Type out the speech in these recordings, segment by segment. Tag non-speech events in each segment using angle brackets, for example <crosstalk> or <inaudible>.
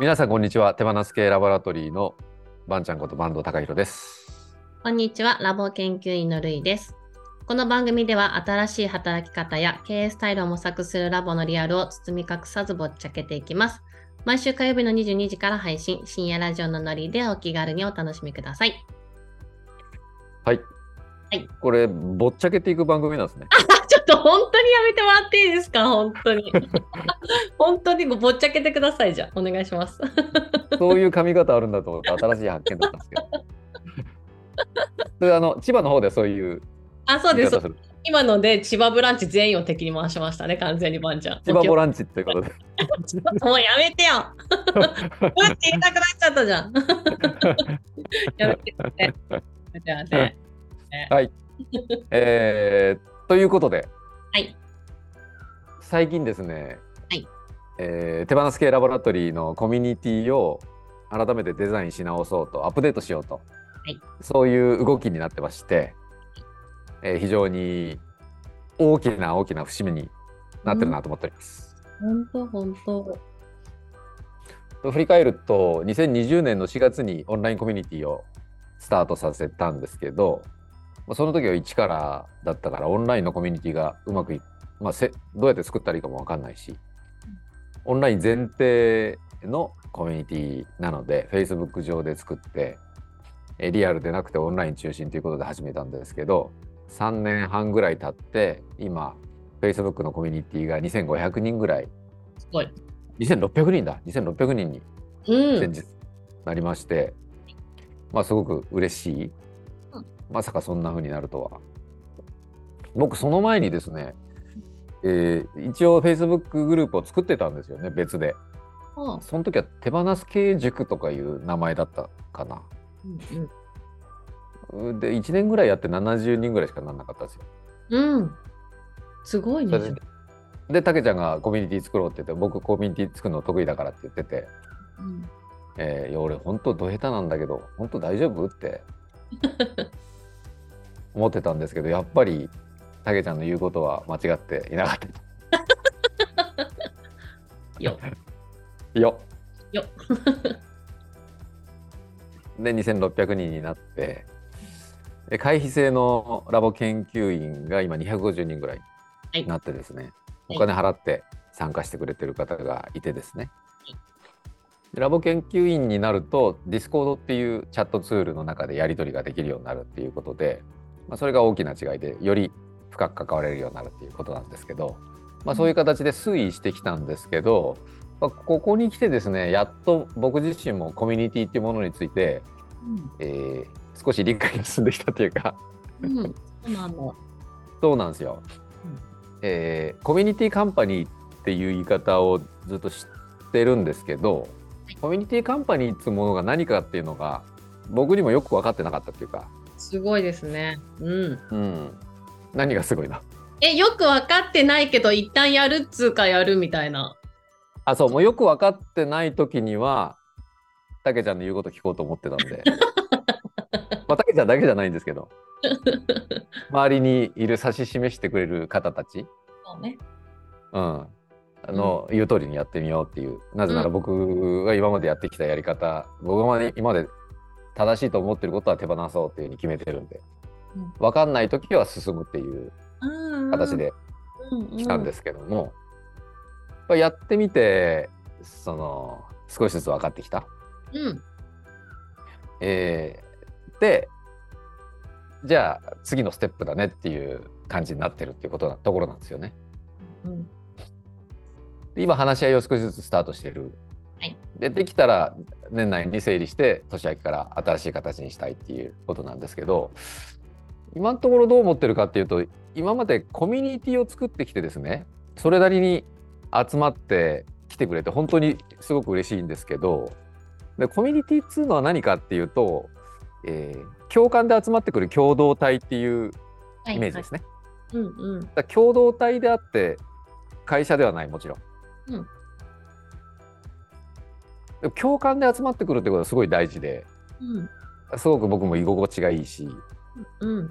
皆さんこんにちは手放す系ラボラトリーのばんちゃんこと坂東隆弘ですこんにちは、ラボ研究員のるいです。この番組では新しい働き方や経営スタイルを模索するラボのリアルを包み隠さずぼっちゃけていきます。毎週火曜日の22時から配信、深夜ラジオのノリでお気軽にお楽しみください。はい、はいこれぼっちゃけていく番組なんですねちょっと本当にやめてもらっていいですか？本当に。<laughs> 本当にぼっちゃけてくださいじゃあ。お願いします。<laughs> そういう髪型あるんだと思って新しい発見だったんですけどそれあの千葉の方でそういうあ、そうです今ので千葉ブランチ全員を敵に回しましたね、完全にバンちゃん。千葉ボランチということで <laughs> もうやめてよ。うって言いたくなっちゃったじゃん。やめてやめて。じゃあね。はいえー、ということではい。最近ですね、はいえー手放す系ラボラトリーのコミュニティを改めてデザインし直そうとアップデートしようと、いそういう動きになってまして、えー非常に大きな大きな節目になってるなと思っております。本当本当。振り返ると2020年の4月にオンラインコミュニティをスタートさせたんですけどまあその時は一からだったからオンラインのコミュニティがうまくいまあ、せどうやって作ったらいいかも分かんないしオンライン前提のコミュニティなので Facebook 上で作ってえリアルでなくてオンライン中心ということで始めたんですけど3年半ぐらい経って今 Facebook のコミュニティが2500人ぐらいすごい。2600人だ2600人にうん。先日なりまして、まあすごく嬉しいうんまさかそんな風になるとは。僕その前にですね、えー一応 Facebook グループを作ってたんですよね別で。あその時は手放す系塾とかいう名前だったかな。うんで1年ぐらいやって70人ぐらいしかならなかったんですよ。うん。うん。すごいね。でたけちゃんがコミュニティ作ろうって言って僕コミュニティ作るの得意だからって言っててうん。えーいや俺本当ど下手なんだけど本当大丈夫？って <laughs> 思ってたんですけどやっぱりたけちゃんの言うことは間違っていなかった。<laughs> <laughs> よ。よ。<laughs> よ。で2600人になってで会費制のラボ研究員が今250人ぐらいはい。になってですね、はい。お金払って参加してくれてる方がいてですね、はい。でラボ研究員になると Discord っていうチャットツールの中でやり取りができるようになるっていうことで、まあ、それが大きな違いでより深く関われるようになるっていうことなんですけど、まあ、そういう形で推移してきたんですけど、まあ、ここに来てですねやっと僕自身もコミュニティっていうものについて、えー少し理解が進んできたっていうかうん。うん。そうなの。<laughs> そうなんですよ、うんえーコミュニティカンパニーっていう言い方をずっと知ってるんですけどコミュニティカンパニーっていうものが何かっていうのが僕にもよく分かってなかったっていうか、すごいですね。うん。うん、何がすごいな？え、よく分かってないけど、一旦やるっつうかやるみたいな。あそうもうよく分かってない時にはたけちゃんの言うこと聞こうと思ってたんで。<laughs> まあたけちゃんだけじゃないんですけど。周りにいる指し示してくれる方たち。そうね。うん、あの、言う通りにやってみようっていう。なぜならうん。僕が今までやってきたやり方、僕が今まで正しいと思ってることは手放そうっていうふうに決めてるんで、うん分かんない時は進むっていううん。形でうん来たんですけども、まあやってみてその少しずつ分かってきた。うん。えーでじゃあ次のステップだねっていう感じになってるっていうことなところなんですよね。うん。で今話し合いを少しずつスタートしている。はいでできたら年内に整理して年明けから新しい形にしたいっていうことなんですけど今のところどう思ってるかっていうと今までコミュニティを作ってきてですねそれなりに集まってきてくれて本当にすごく嬉しいんですけどでコミュニティっつうのは何かっていうと、えー共感で集まってくる共同体っていうはいイメージですね。うんうん。だ共同体であって会社ではないもちろん。うんでも共感で集まってくるってことはすごい大事でうん。すごく僕も居心地がいいし、うん。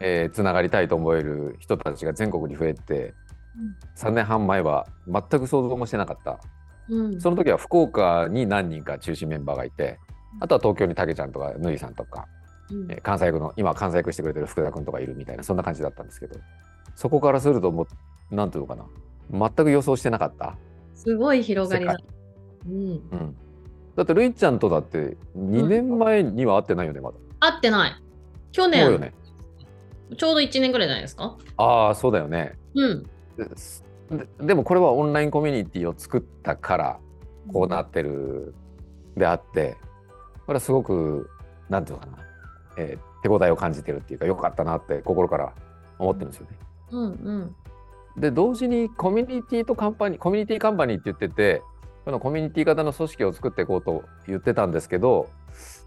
えーつながりたいと思える人たちが全国に増えて3年半前は全く想像もしてなかった。うん。その時は福岡に何人か中心メンバーがいてあとは東京にたけちゃんとかぬいさんとか、うん。えー関西役の今関西役してくれてる福田君とかいるみたいなそんな感じだったんですけどそこからするともうなんていうのかな。全く予想してなかった、すごい広がりだ世。うん。うん、だってるいちゃんとだって2年前には会ってないよねまだ。合ってない。去年、よね。ちょうど1年ぐらいじゃないですか？ああそうだよね。うん。でもこれはオンラインコミュニティを作ったからこうなってるであってこれはすごくなんていうのかな、えー手応えを感じてるっていうか良かったなって心から思ってるんですよね。うんうん。で同時にコミュニティとカンパニーコミュニティカンパニーって言っててこのコミュニティ型の組織を作っていこうと言ってたんですけど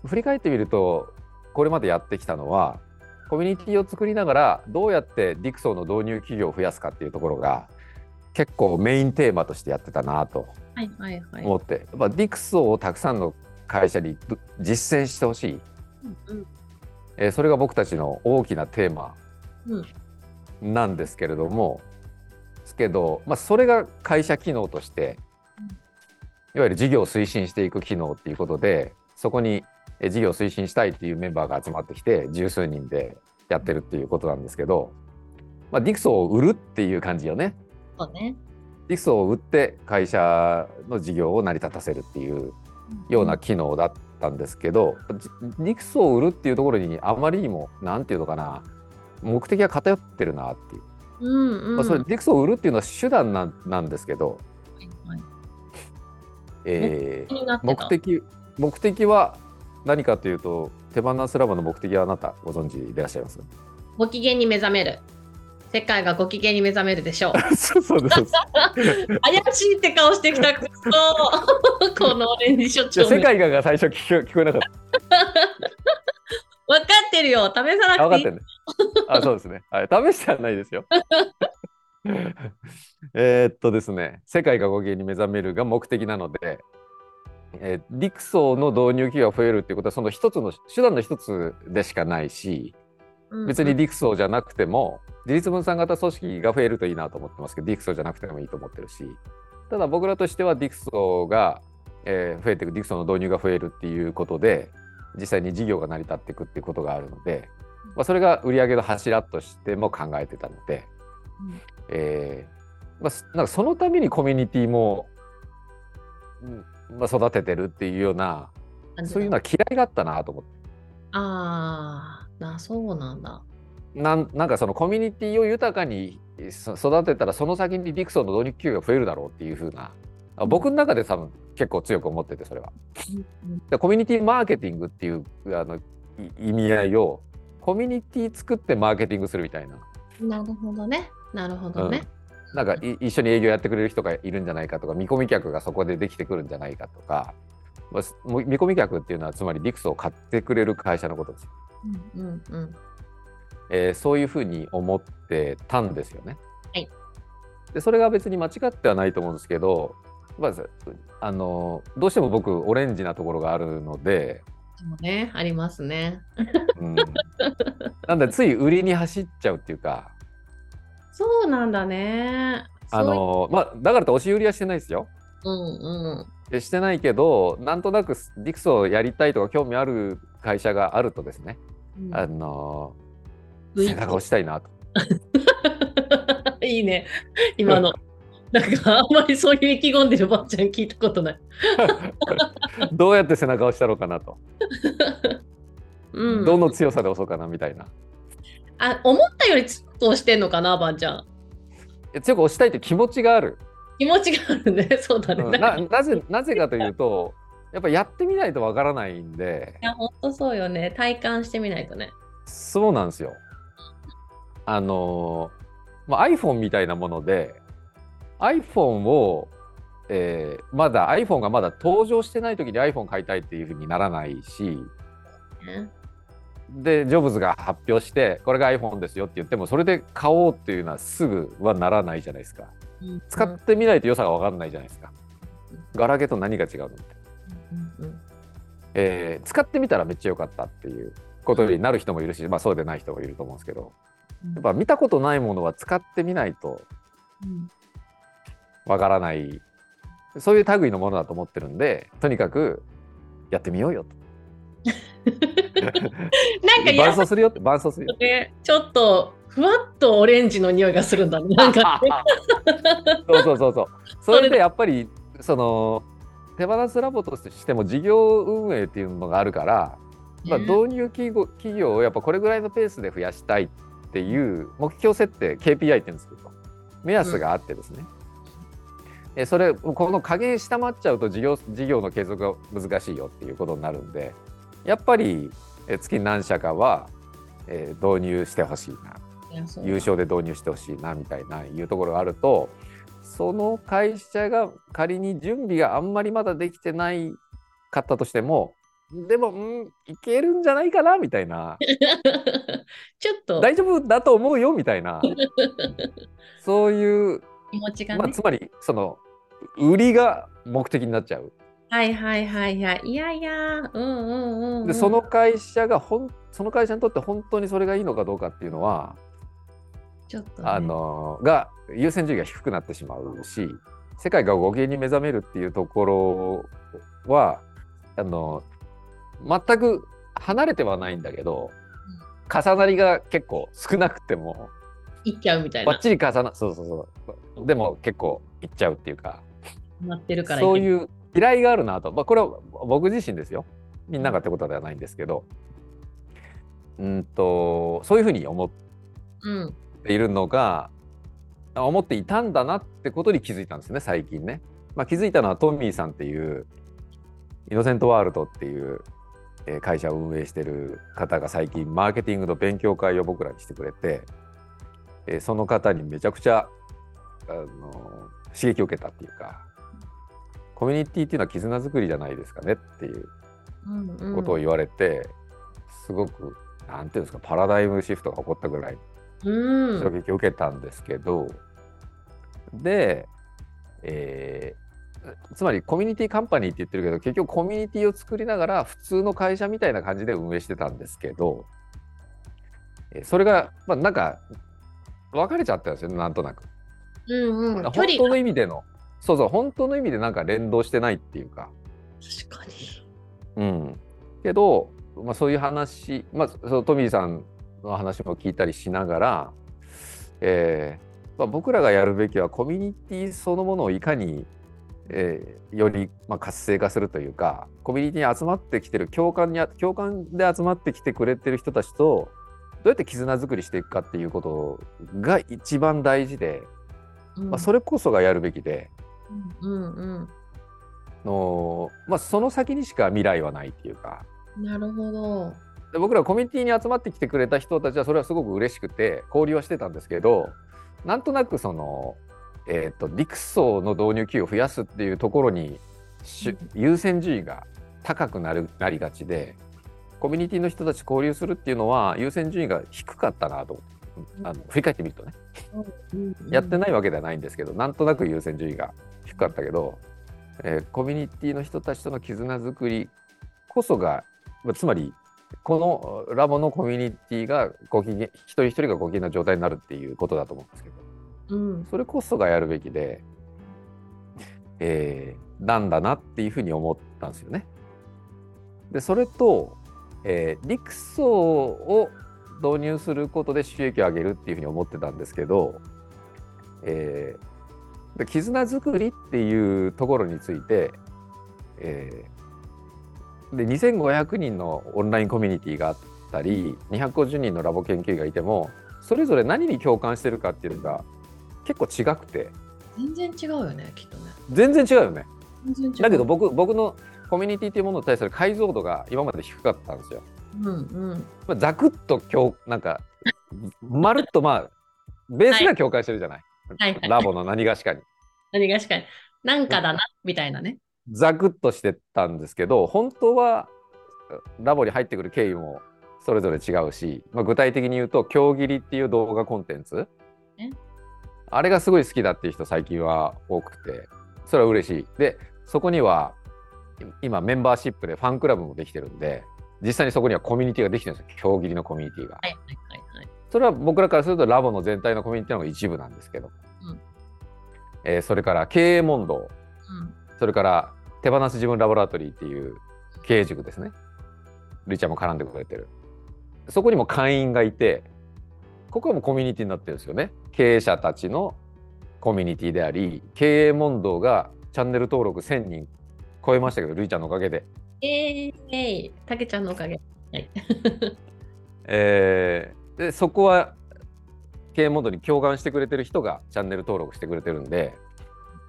振り返ってみるとこれまでやってきたのはコミュニティを作りながらどうやってディクソーの導入企業を増やすかっていうところが結構メインテーマとしてやってたなとはいはいはい。思って、やっぱディクソーをたくさんの会社にど実践してほしい、うん。えーそれが僕たちの大きなテーマうん。なんですけれども、ですけど、まあ、それが会社機能として、いわゆる事業を推進していく機能っていうことでそこにえー事業を推進したいっていうメンバーが集まってきて十数人でやってるっていうことなんですけど、まあ、ディクソーを売るっていう感じよね。そうね。ディクソーを売って会社の事業を成り立たせるっていうような機能だったんですけど、ディクソーを売るっていうところにあまりにも何て言うのかな目的が偏ってるなっていう、うんうん。まあ、それディクソーを売るっていうのは手段なんですけど、はいえー目的目的は何かというと手放すラボの目的はあなたご存知でいらっしゃいます？ご機嫌に目覚める。世界がご機嫌に目覚めるでしょう。<laughs> そうそうです <laughs> 怪しいって顔してきたくそ <laughs> このオレンジ所長世界がが最初聞こ聞こえなかった分かってるよ。試さなくていい。あ分かってんね。あ、そうですね。はい、試してはないですよ。<laughs> えーっとですね、世界が語源に目覚めるが目的なので、えーディクソーの導入企業が増えるっていうことは、その一つの手段の一つでしかないし、うん別にディクソーじゃなくても、自立分散型組織が増えるといいなと思ってますけど、ディクソーじゃなくてもいいと思ってるし、ただ僕らとしてはディクソーが、えー増えていく、ディクソーの導入が増えるっていうことで、実際に事業が成り立っていくっていうことがあるので、まあ、それが売上の柱としても考えてたので、うんえーまあす、なんかそのためにコミュニティも、うんまあ、育ててるっていうようなそういうのは嫌いだったなと思ってあーあ、そうなんだ。なんなんかそのコミュニティを豊かにそ育てたらその先にディクソンの導入企業が増えるだろうっていうふうなあ僕の中で多分結構強く思っててそれは。でコミュニティマーケティングっていうあのい意味合いをコミュニティ作ってマーケティングするみたいな。なるほどね。なるほどね。なんかい一緒に営業やってくれる人がいるんじゃないかとか見込み客がそこでできてくるんじゃないかとか、まあすもう見込み客っていうのはつまりディクソを買ってくれる会社のことです、うんうんうん。えーそういうふうに思ってたんですよね。はいでそれが別に間違ってはないと思うんですけど、まあ、あのどうしても僕オレンジなところがあるので、ね、ありますね。うん、なんでつい売りに走っちゃうっていうかそうなんだね。あの、まあ、だからと押し売りはしてないですよ。そうんうん。でしてないけどなんとなくディクソをやりたいとか興味ある会社があるとですね、うんあの背中を押したいなと。<laughs> いいね、今の。<laughs> なんかあんまりそういう意気込んでるばっちゃん聞いたことない。<laughs> どうやって背中を押したろうかなと、うん、どの強さで押そうかなみたいなあ思ったより強く押してんのかな、ばんちゃん。え強く押したいという気持ちがある、気持ちがあるね、<laughs> そうだね。うんななぜなぜかというとやっぱやってみないとわからないんでいや、ほんとそうよね。体感してみないとね。そうなんですよ。あのまあ、iPhone みたいなもので iPhone を、えーまだ iPhone がまだ登場してない時に iPhone 買いたいっていうふうにならないしねでジョブズが発表してこれが iPhone ですよって言ってもそれで買おうっていうのはすぐはならないじゃないですか。うん。使ってみないと良さが分かんないじゃないですか。ガラケーと何が違うのって、うんうん。えー使ってみたらめっちゃ良かったっていうことになる人もいるし、まあ、そうでない人もいると思うんですけど。うん。やっぱ見たことないものは使ってみないとうん。わからない。そういう類のものだと思ってるんでとにかくやってみようよと。<laughs> なんか伴や奏するよって伴奏するよ。ね、ちょっとふわっとオレンジの匂いがするんだね。なんかね <laughs> そうそうそうそう。それでやっぱりその手放すラボとしても事業運営っていうのがあるから、まあ、ね導入企業企業をやっぱこれぐらいのペースで増やしたいっていう目標設定 KPI って言うんですけど目安があってですね、えそれこの加減下回っちゃうと事業事業の継続が難しいよっていうことになるんでやっぱりえ月何社かは、えー導入してほしいな。優勝で導入してほしいなみたいないうところがあるとその会社が仮に準備があんまりまだできてないかったとしてもでも、うん、いけるんじゃないかなみたいな。<laughs> ちょっと。大丈夫だと思うよみたいな。<laughs> そういう、気持ちがね。まあ、つまりその売りが目的になっちゃう。はいはいはいはい。いやいや、うんうんうん、うん。でその会社がほんその会社にとって本当にそれがいいのかどうかっていうのはちょっと、ね、あのが優先順位が低くなってしまうし世界が語源に目覚めるっていうところはあの全く離れてはないんだけど重なりが結構少なくてもいっちゃうみたいな。ばっちり重なそうそうそうでも結構いっちゃうっていうかなってるからそうう。いう嫌いがあるなと、まあ、これは僕自身ですよみんながってことではないんですけどうんとそういうふうに思って。いるのがあ思っていたんだなってことに気づいたんですね最近ね。まあ、気づいたのはトミーさんっていうイノセントワールドっていう会社を運営してる方が最近マーケティングの勉強会を僕らにしてくれて、その方にめちゃくちゃあの刺激を受けたっていうかコミュニティっていうのは絆作りじゃないですかねっていううんうん、ことを言われて、すごくなんていうんですかパラダイムシフトが起こったぐらいうん。衝撃を受けたんですけど、で、えーつまりコミュニティカンパニーって言ってるけど結局コミュニティを作りながら普通の会社みたいな感じで運営してたんですけど、えーそれが、まあ、なんか分かれちゃったんですよねなんとなく。うんうん。距本当の意味でのそうそう本当の意味でなんか連動してないっていうか。確かに。うん、けど、まあ、そういう話、まあ、そのトミーさんの話も聞いたりしながら、えーまあ、僕らがやるべきはコミュニティそのものをいかに、えーより、まあ、活性化するというかコミュニティに集まってきてる共感に共感で集まってきてくれてる人たちとどうやって絆作りしていくかっていうことが一番大事で、まあ、それ、れこそがやるべきで。うん。うんのまあ、その先にしか未来はないっていうか。うん。なるほど。で僕らコミュニティに集まってきてくれた人たちはそれはすごく嬉しくて交流はしてたんですけどなんとなくその、えー、と陸層の導入企業を増やすっていうところにし優先順位が高くなるなりがちでコミュニティの人たち交流するっていうのは優先順位が低かったなとあの振り返ってみるとね。うんうん。やってないわけではないんですけどなんとなく優先順位が低かったけど、えーコミュニティの人たちとの絆作りこそがまあつまりこのラボのコミュニティがご機嫌一人一人がご機嫌な状態になるっていうことだと思うんですけどうんそれこそがやるべきで、えーなんだなっていうふうに思ったんですよね。でそれと、えー、陸層を導入することで収益を上げるっていうふうに思ってたんですけど、えーで絆作りっていうところについて、えーで2500人のオンラインコミュニティがあったり250人のラボ研究員がいてもそれぞれ何に共感してるかっていうのが結構違くて全然違うよね、きっとね。全然違うよね。全然違う。だけど、僕僕のコミュニティというものに対する解像度が今まで低かったんですよ。うんうん。まあ、ざくっと共なんかまるっとまあベースが共感してるじゃない、はいはいラボの何がしかに。何がしかに。なんかだな、みたいなね。ざくっとしてたんですけど本当はラボに入ってくる経緯もそれぞれ違うし、まあ、具体的に言うと「今日切り」っていう動画コンテンツえ？あれがすごい好きだっていう人最近は多くてそれは嬉しい。でそこにはい今メンバーシップでファンクラブもできてるんで実際にそこにはコミュニティができてるんですよ今日切りのコミュニティが。はい。それは僕らからするとラボの全体のコミュニティの一部なんですけど、うん。えーそれから経営問答。それから手放す自分ラボラトリーっていう経営塾ですね。ルイちゃんも絡んでくれてる。そこにも会員がいてここはもうコミュニティになってるんですよね。経営者たちのコミュニティであり経営問答がチャンネル登録1000人超えましたけどルイちゃんのおかげで、えー、えー、たけちゃんのおかげ。はい。<laughs> えーでそこは経営モードに共感してくれてる人がチャンネル登録してくれてるんで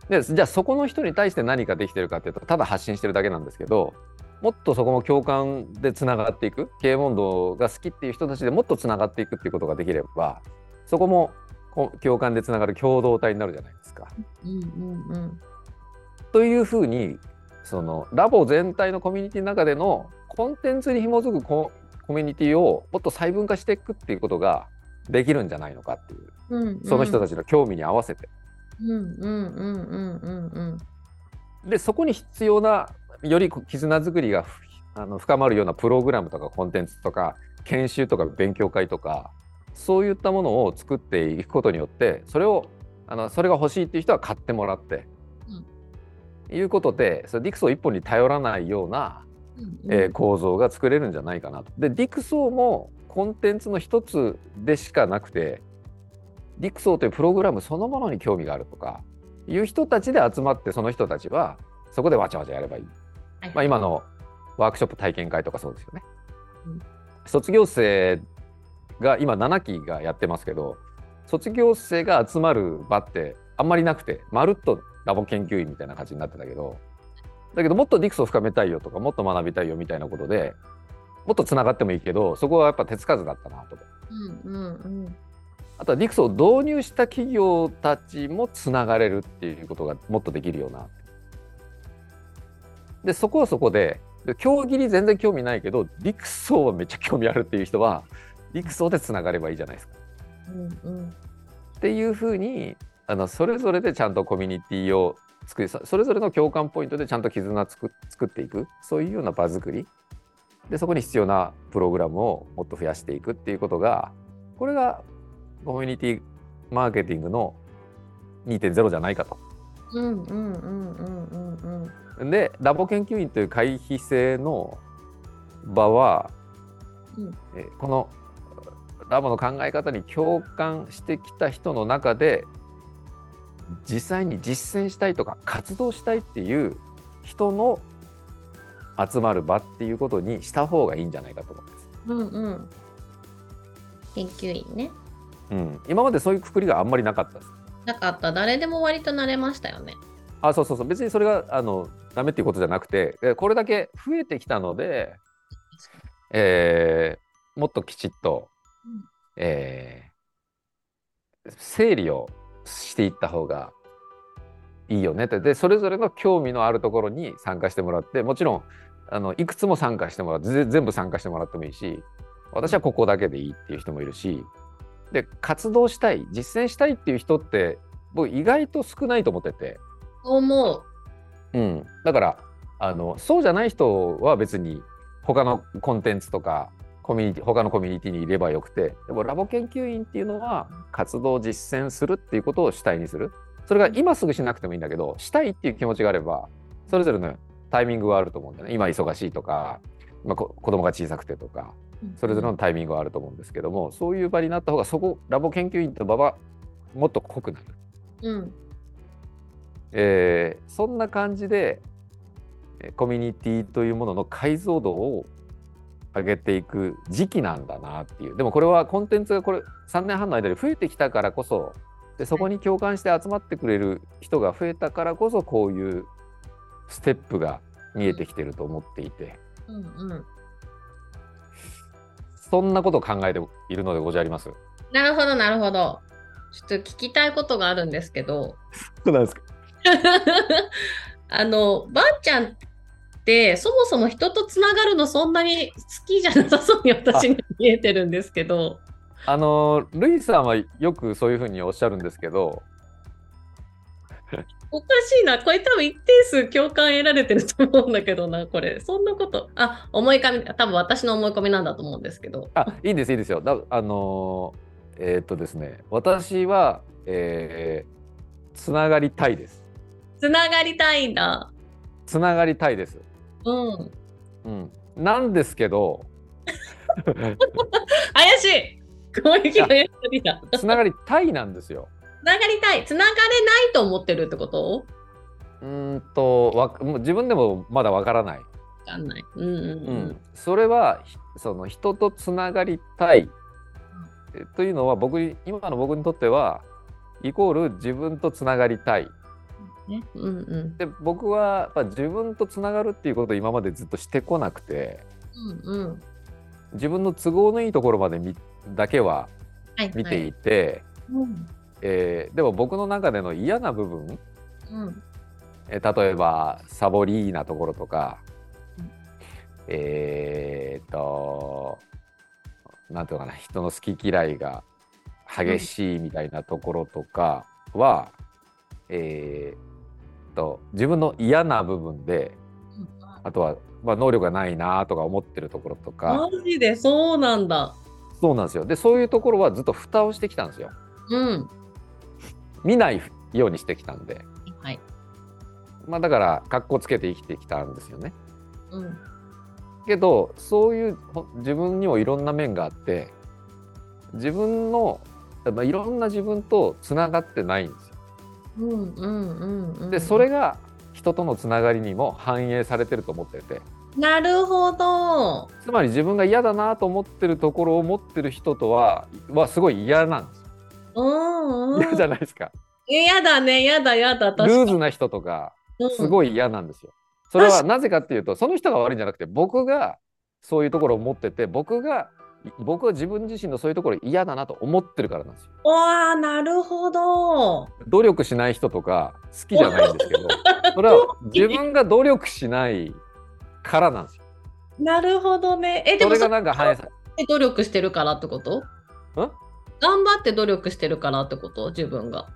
でじゃあそこの人に対して何かできてるかっていうとただ発信してるだけなんですけどもっとそこも共感でつながっていく経営モードが好きっていう人たちでもっとつながっていくっていうことができればそこもこ共感でつながる共同体になるじゃないですか。うんうんうん。というふうにそのラボ全体のコミュニティの中でのコンテンツに紐づくココミュニティをもっと細分化していくっていうことができるんじゃないのかっていううんうん、その人たちの興味に合わせて。うんうんうんうんうんうん。でそこに必要なより絆作りがふあの深まるようなプログラムとかコンテンツとか研修とか勉強会とかそういったものを作っていくことによってそれをあのそれが欲しいっていう人は買ってもらって、いうことでそれディクソー一本に頼らないような、うんえー構造が作れるんじゃないかなと。でディクソーもコンテンツの一つでしかなくてディクソーというプログラムそのものに興味があるとかいう人たちで集まってその人たちはそこでわちゃわちゃやればいい。はいまあ、今のワークショップ体験会とかそうですよね。うん卒業生が今7期がやってますけど卒業生が集まる場ってあんまりなくてまるっとラボ研究員みたいな感じになってたけどだけどもっとディクスを深めたいよとかもっと学びたいよみたいなことでもっとつながってもいいけどそこはやっぱ手つかずだったなとかうんうんうんあとはディクスを導入した企業たちもつながれるっていうことがもっとできるような。でそこはそこでで競技に全然興味ないけどディクソーはめっちゃ興味あるっていう人はディクソーでつながればいいじゃないですか。うんうんっていうふうにあのそれぞれでちゃんとコミュニティを作りそそれぞれの共感ポイントでちゃんと絆つく作っていく。そういうような場作り。でそこに必要なプログラムをもっと増やしていくっていうことがこれがコミュニティマーケティングの2.0じゃないかと。うんうんうんうんうんうん。でラボ研究員という回避性の場は、うん。えこのラボの考え方に共感してきた人の中で実際に実践したいとか活動したいっていう人の集まる場っていうことにした方がいいんじゃないかと思うんです。うんうん。研究員ね。うん、今までそういうくくりがあんまりなかったです。なかった。誰でも割と慣れましたよね。あそうそうそう。別にそれがあのダメっていうことじゃなくてえこれだけ増えてきたので、えーもっときちっと、うん。えー整理をしていった方がいいよねって。でそれぞれの興味のあるところに参加してもらってもちろんあのいくつも参加してもらってぜ全部参加してもらってもいいし私はここだけでいいっていう人もいるしで活動したい実践したいっていう人って僕意外と少ないと思ってて。思う。うん、だからあのそうじゃない人は別に他のコンテンツとかコミュニティ他のコミュニティにいればよくてでもラボ研究員っていうのは活動を実践するっていうことを主体にする。それが今すぐしなくてもいいんだけどしたいっていう気持ちがあればそれぞれのタイミングはあると思うんだよね。今忙しいとか今こ子供が小さくてとかそれぞれのタイミングはあると思うんですけどもそういう場になった方がそこラボ研究員と場はもっと濃くなる。うん。えーそんな感じでえーコミュニティというものの解像度を上げていく時期なんだなっていう。でもこれはコンテンツがこれ3年半の間で増えてきたからこそでそこに共感して集まってくれる人が増えたからこそこういうステップが見えてきてると思っていて。うんうん。そんなことを考えているのでございます。なるほどなるほど。ちょっと聞きたいことがあるんですけど。<laughs> そうなんですか。<laughs> あのばんちゃんってそもそも人とつながるのそんなに好きじゃなさそうに私には見えてるんですけど。あのルイさんはよくそういうふうにおっしゃるんですけど。おかしいな。これ多分一定数共感得られてると思うんだけどなこれ。そんなこと。あ思い込み多分私の思い込みなんだと思うんですけど。あいいんですいいですよ。だあのーえーっとですね。私は、えーつながりたいです。つながりたいんだ。つながりたいです。うん。うん、なんですけど怪しい攻撃のやりだ。つながりたいなんですよ。つながりたい。つながれないと思ってるってこと？うーんとわ自分でもまだわからない。わかんない。うんうんううんん、それはひその人とつながりたいえというのは僕に今の僕にとってはイコール自分とつながりたい。ね。うんうん。で僕はやっぱ自分とつながるっていうことを今までずっとしてこなくてうんうん。自分の都合のいいところまで見だけははい見ていて、うん。えーでも僕の中での嫌な部分、うん。えー例えばサボリーなところとか、うん。えーっとなんていうのかな人の好き嫌いが激しいみたいなところとかは、えーっと自分の嫌な部分であとは、まあ、能力がないなとか思ってるところとかマジでそうなんだ。そうなんですよでそういうところはずっと蓋をしてきたんですようん。見ないようにしてきたんで、はい。まあ、だから格好つけて生きてきたんですよね。うん。けどそういうほ自分にもいろんな面があって自分の、まあ、いろんな自分とつながってないんですよ。うんうんうんうん。でそれが人とのつながりにも反映されてると思っててなるほど。つまり自分が嫌だなと思ってるところを持ってる人とははすごい嫌なんですよ。うんうん。嫌じゃないですか。やだね、やだやだ。ルーズな人とかすごい嫌なんですよ。それはなぜかっていうとその人が悪いんじゃなくて僕がそういうところを持ってて僕が僕は自分自身のそういうところ嫌だなと思ってるからなんですよ。い。わあ、なるほど。努力しない人とか好きじゃないんですけど <laughs> それは自分が努力しないからなんですよ。なるほどね。え、でそれがもそれなんか反映さ努力してるからってこと？頑張って努力してるからってこと？自分が。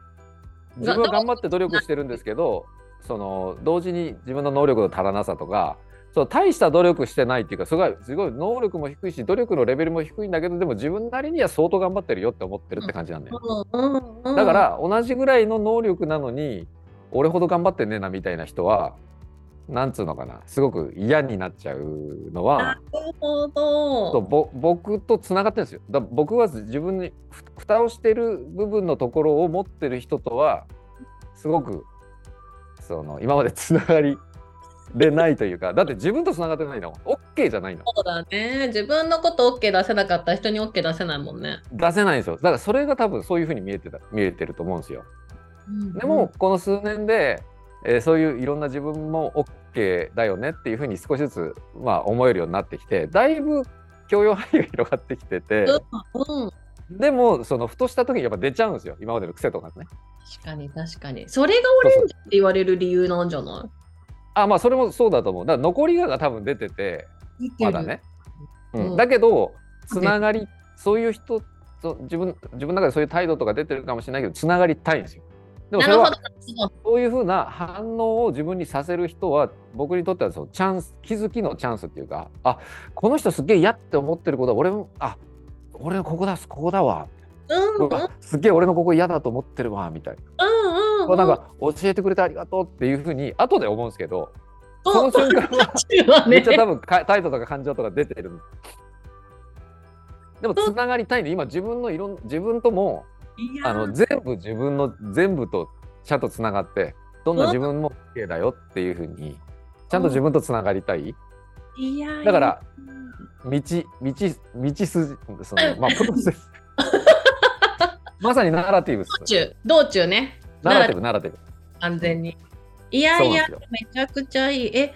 自分は頑張って努力してるんですけどその同時に自分の能力の足らなさとかそう大した努力してないっていうかすごいすごい能力も低いし努力のレベルも低いんだけどでも自分なりには相当頑張ってるよって思ってるって感じなんだよ。うんうんうん、だから同じぐらいの能力なのに俺ほど頑張ってねえなみたいな人はなんつうのかなすごく嫌になっちゃうのはなるほそう僕とつながってるんですよ。だ僕は自分にふ蓋をしてる部分のところを持ってる人とはすごくその今までつながりでないというかだって自分とつながってないの OK じゃないのそうだね。自分のこと OK 出せなかったら人に OK 出せないもんね。出せないんですよだからそれが多分そういうふうに見えてた見えてると思うんですよ。でも、この数年で、えーそういういろんな自分も OK だよねっていうふうに少しずつ、まあ、思えるようになってきてだいぶ許容範囲が広がってきてて、うん、うん、でもそのふとした時にやっぱ出ちゃうんですよ今までの癖とかね。確かに確かに。それがオレンジって言われる理由なんじゃない？あまあそれもそうだと思う。だから残りがが多分出ててまだね。うん。うん。だけどつながりそういう人と自分自分の中でそういう態度とか出てるかもしれないけどつながりたいんですよ。でもそれは。そういうふうな反応を自分にさせる人は僕にとってはそのチャンス気づきのチャンスっていうかあこの人すっげえ嫌って思ってることは俺もあ俺のここだここだわ、うんうん。すっげえ俺のここ嫌だと思ってるわみたいな、うんうんうん。なんか教えてくれてありがとうっていうふうに後で思うんですけどそその瞬間はめっちゃ多分か態度とか感情とか出てる。んでもつながりたいんで今自分のいろん自分ともあの全部自分の全部とちゃんとつながってどんな自分も OK だよっていうふうにちゃんと自分とつながりたい？いやだから道道道筋そのまあプロセス。<laughs> まさにナラティブっす道中、道中ね。ナラティブナラティブ。完全に。いやいやめちゃくちゃいい。え、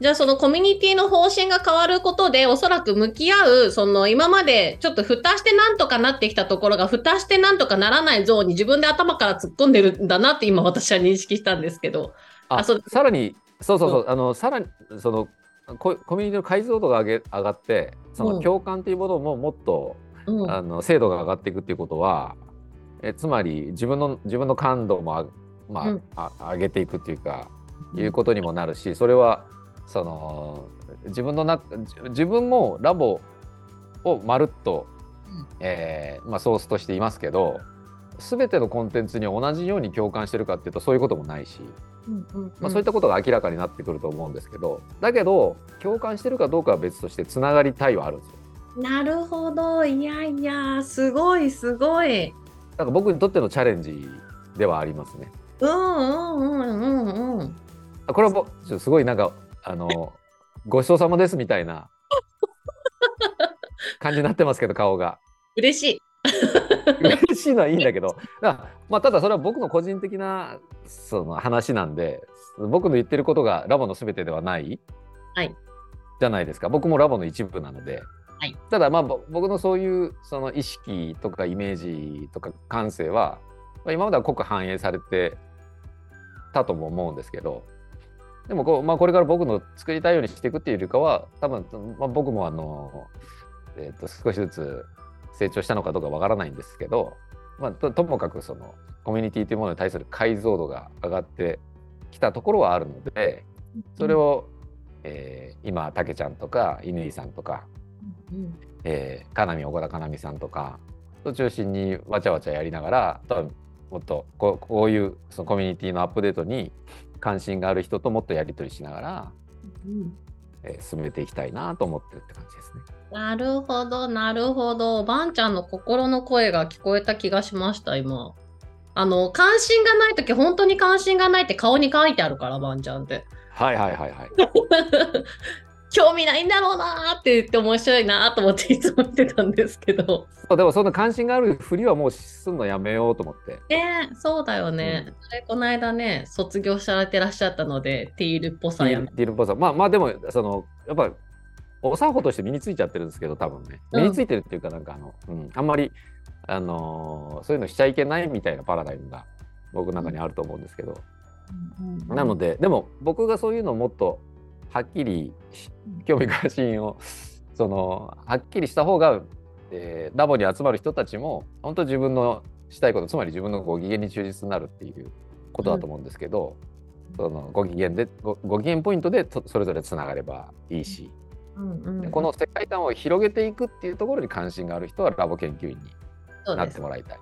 じゃあそのコミュニティの方針が変わることで、おそらく向き合う、その今までちょっと蓋してなんとかなってきたところが、蓋してなんとかならないゾーンに自分で頭から突っ込んでるんだなって今私は認識したんですけど。ああそうさらにそうそうそう。あのさらにそのココミュニティの解像度が上げ上がってそうん。の共感っていうものももっと、うん、あの精度が上がっていくっていうことはえつまり自分の自分の感度もあ、まあうんあ上げていくっていうかいうことにもなるしそれはその自分のなじ自分もラボをまるっと、うんえーまあ、ソースとしていますけど全てのコンテンツに同じように共感してるかっていうとそういうこともないし、うんうんうんまあ、そういったことが明らかになってくると思うんですけどだけど共感してるかどうかは別としてつながりたいはあるんですよ。なるほど。いやいや、すごいすごい。だから僕にとってのチャレンジではありますね。うんうんうんうんうん。これはぼすごいなんかあの <laughs> ごちそうさまですみたいな <laughs> 感じになってますけど顔が。嬉しい。<laughs> 嬉しいのはいいんだけど、まあ、ただそれは僕の個人的なその話なんで僕の言ってることがラボの全てではない、はい、じゃないですか僕もラボの一部なので、はい、ただまあぼ僕のそういうその意識とかイメージとか感性は、まあ、今までは濃く反映されてたとも思うんですけどでもこう、まあ、これから僕の作りたいようにしていくっていうよりかは多分、まあ、僕もあの、えー、と少しずつ成長したのかどうかわからないんですけど、まあ、とともかくそのコミュニティというものに対する解像度が上がってきたところはあるのでそれを、えー今たけちゃんとか乾さんとか、うんえー、かなみ岡田かなみさんとかを中心にわちゃわちゃやりながらもっとこうこういうそのコミュニティのアップデートに関心がある人ともっとやり取りしながら、うんえー進めていきたいなと思ってるって感じですね。なるほど、なるほど。ばんちゃんの心の声が聞こえた気がしました、今。あの、関心がないとき、本当に関心がないって顔に書いてあるから、ばんちゃんって。はいはいはいはい。<laughs> 興味ないんだろうなーって言って面白いなーと思っていつも見てたんですけど。そうでもそんな関心があるふりはもうすんのやめようと思って。ねそうだよね。うんそれこの間ね、卒業されてらっしゃったので、ティールっぽさやめ。ディルポさんまあまあでもそのやっぱお作法として身についちゃってるんですけど多分ねうん身についてるっていうかなんかあの、うん、あんまり、あのーそういうのしちゃいけないみたいなパラダイムが僕の中にあると思うんですけど、なのででも僕がそういうのをもっとはっきりし興味関心をそのはっきりした方が、えーラボに集まる人たちも本当自分のしたいことつまり自分のご機嫌に忠実になるっていうことだと思うんですけど、そのご機嫌でごご機嫌ポイントでとそれぞれつながればいいし、うんうんでこの世界観を広げていくっていうところに関心がある人はラボ研究員になってもらいたいし。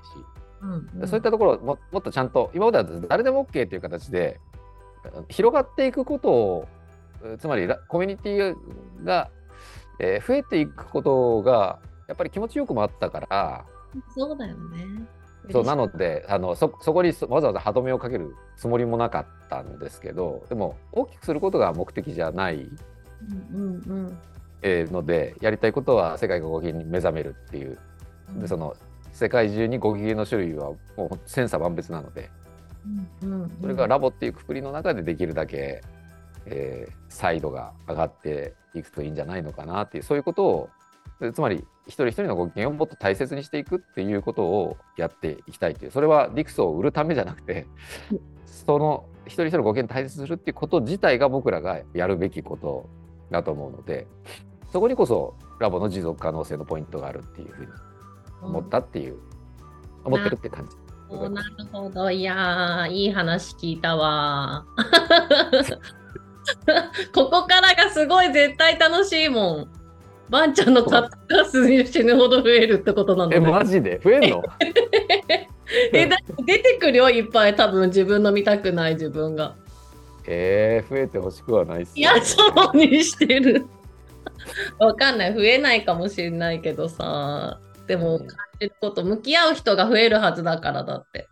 うんうんそういったところをももっとちゃんと今までは誰でも OK という形で広がっていくことをえーつまりラコミュニティが、えー増えていくことがやっぱり気持ちよくもあったからそうだよね。そうなのであのそそこにそわざわざ歯止めをかけるつもりもなかったんですけどでも大きくすることが目的じゃない、うんうんうんえーのでやりたいことは世界がご機嫌に目覚めるっていうでその世界中にご機嫌の種類はもう千差万別なので。うんうんうんそれがラボっていうくくりの中でできるだけ、えー、サイドが上がっていくといいんじゃないのかなっていうそういうことをでつまり一人一人のご機嫌をもっと大切にしていくっていうことをやっていきたいというそれはディクスを売るためじゃなくてその一人一人のご機嫌を大切にするっていうこと自体が僕らがやるべきことだと思うのでそこにこそラボの持続可能性のポイントがあるっていうふうに思ったっていう、思ってるって感じ。おなるほど。いやー、いい話聞いたわ。<laughs> <laughs> ここからがすごい絶対楽しいもん。ばんちゃんのカットが死ぬほど増えるってことなのえで。マジで？増えんの？<laughs> えだ出てくるよ、いっぱい。多分自分の見たくない自分が。えー、増えてほしくはないっすいや、そうにしてる。わかんない。増えないかもしれないけどさ。でも、感じること、向き合う人が増えるはずだから、だって。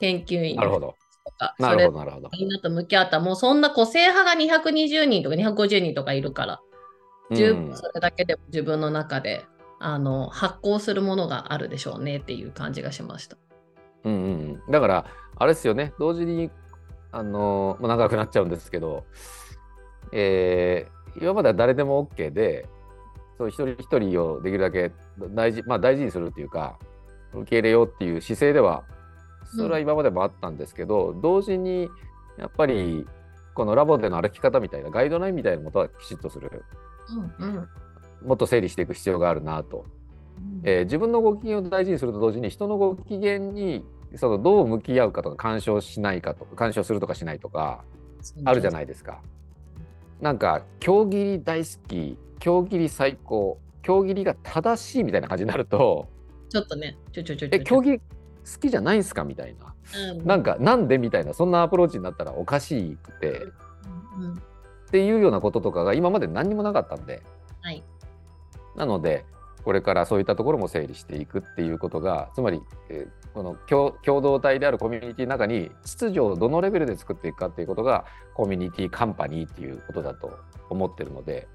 研究員なるほど。とか。なるほど、なるほど。みんなと向き合ったらもうそんな個性派が220人とか250人とかいるから、十うん分それだけでも自分の中であの発行するものがあるでしょうねっていう感じがしました。うんうんうん、だから、あれですよね、同時に、あのもう長くなっちゃうんですけど、えー今までは誰でも OK で、そう一人一人をできるだけ大事,、まあ、大事にするっていうか、受け入れようっていう姿勢では、それは今までもあったんですけど、同時にやっぱり、このラボでの歩き方みたいなガイドラインみたいなことはきちっとする、うんうん。もっと整理していく必要があるなと。えー自分のご機嫌を大事にすると同時に人のご機嫌にそのどう向き合うかとか干渉しないかとか干渉するとかしないとかあるじゃないですか。なんか競技り大好き競技り最高競技りが正しいみたいな感じになるとちょっとね、ちょちょちょちょえ競技好きじゃないんすか？みたいな。うん。なんかなんで？みたいなそんなアプローチになったらおかしくて。うんうんっていうようなこととかが今まで何にもなかったんで。はい。なのでこれからそういったところも整理していくっていうことがつまり、えーこの共共同体であるコミュニティの中に秩序をどのレベルで作っていくかっていうことがコミュニティカンパニーっていうことだと思ってるので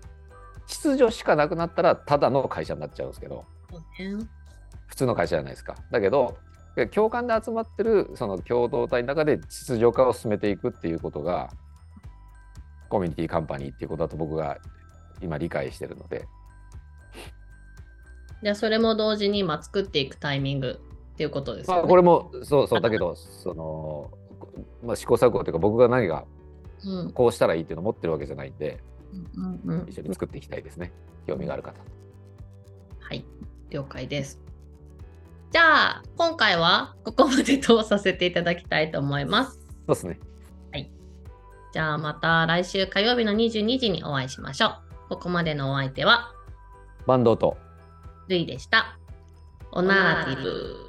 秩序しかなくなったらただの会社になっちゃうんですけど。普通の会社じゃないですか。だけど共感で集まってるその共同体の中で秩序化を進めていくっていうことがコミュニティカンパニーっていうことだと僕が今理解してるのでじゃあそれも同時に今作っていくタイミングっていうことですよまあ、ね。これもそうそうだけどその、まあ、試行錯誤というか僕が何がうんこうしたらいいっていうのを持ってるわけじゃないんでうんうんうん一緒に作っていきたいですね興味がある方。はい、了解です。じゃあ今回はここまで通させていただきたいと思います。そうですね。じゃあまた来週火曜日の22時にお会いしましょう。ここまでのお相手はバンドとルイでした。オナーティブ。